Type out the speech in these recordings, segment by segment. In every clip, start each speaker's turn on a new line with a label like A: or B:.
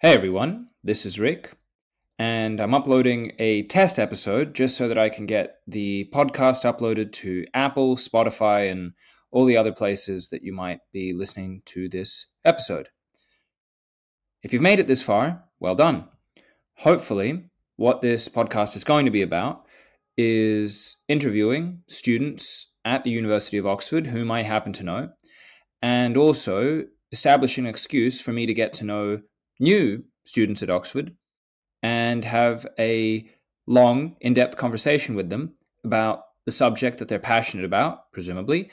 A: Hey everyone, this is Rick, and I'm uploading a test episode just so that I can get the podcast uploaded to Apple, Spotify, and all the other places that you might be listening to this episode. If you've made it this far, well done. Hopefully, what this podcast is going to be about is interviewing students at the University of Oxford whom I happen to know, and also establishing an excuse for me to get to know new students at Oxford and have a long, in depth conversation with them about the subject that they're passionate about, presumably,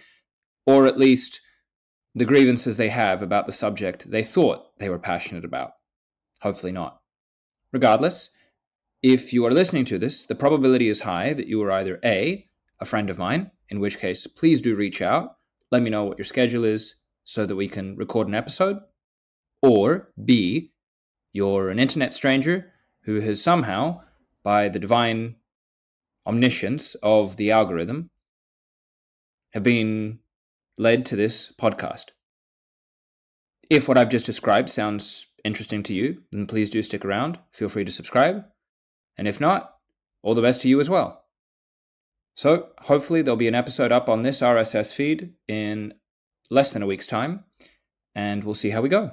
A: or at least the grievances they have about the subject they thought they were passionate about. Hopefully not. Regardless, if you are listening to this, the probability is high that you are either A, a friend of mine, in which case, please do reach out. Let me know what your schedule is so that we can record an episode. Or B, you're an internet stranger who has somehow, by the divine omniscience of the algorithm, have been led to this podcast. If what I've just described sounds interesting to you, then please do stick around. Feel free to subscribe. And if not, all the best to you as well. So, hopefully, there'll be an episode up on this RSS feed in less than a week's time, and we'll see how we go.